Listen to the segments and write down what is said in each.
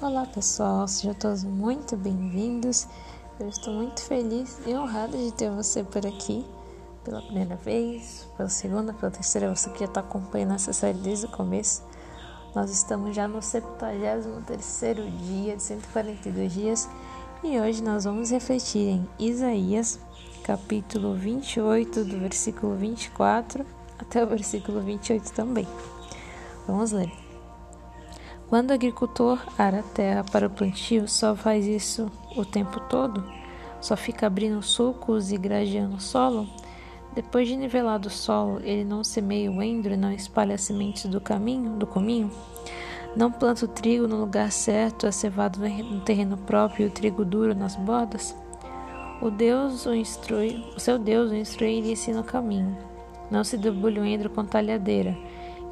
Olá pessoal, sejam todos muito bem-vindos. Eu estou muito feliz e honrada de ter você por aqui pela primeira vez, pela segunda, pela terceira, você que já está acompanhando essa série desde o começo. Nós estamos já no 73 dia de 142 dias e hoje nós vamos refletir em Isaías, capítulo 28, do versículo 24 até o versículo 28 também. Vamos ler. Quando o agricultor ara a terra para o plantio, só faz isso o tempo todo? Só fica abrindo sulcos e gradeando o solo? Depois de nivelado o solo, ele não semeia o endro e não espalha as sementes do caminho, do cominho? Não planta o trigo no lugar certo, a cevada no terreno próprio e o trigo duro nas bordas? O Deus o instrui, o seu Deus o instrui e lhe ensina o caminho. Não se debulhe o endro com talhadeira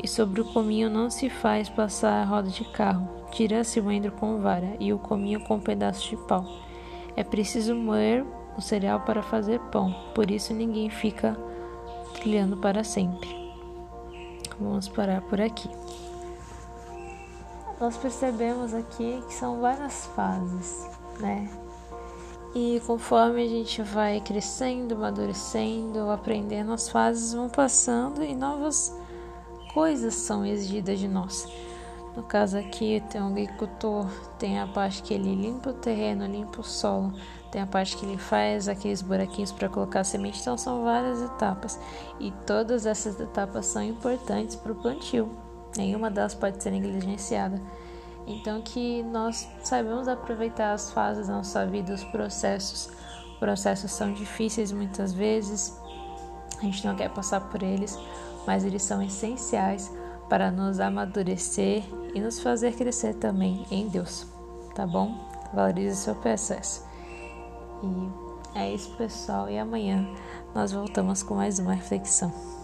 e sobre o cominho não se faz passar a roda de carro. Tira-se o endro com vara e o cominho com um pedaço de pau. É preciso moer o cereal para fazer pão, por isso ninguém fica trilhando para sempre. Vamos parar por aqui. Nós percebemos aqui que são várias fases, né? E conforme a gente vai crescendo, amadurecendo, aprendendo, as fases vão passando e novas coisas são exigidas de nós. No caso aqui, tem um agricultor, tem a parte que ele limpa o terreno, limpa o solo, tem a parte que ele faz aqueles buraquinhos para colocar a semente, então são várias etapas. E todas essas etapas são importantes para o plantio, nenhuma delas pode ser negligenciada. Então, que nós saibamos aproveitar as fases da nossa vida, os processos. Os processos são difíceis muitas vezes, a gente não quer passar por eles, mas eles são essenciais para nos amadurecer e nos fazer crescer também em Deus, tá bom? Valorize seu processo. E é isso, pessoal, e amanhã nós voltamos com mais uma reflexão.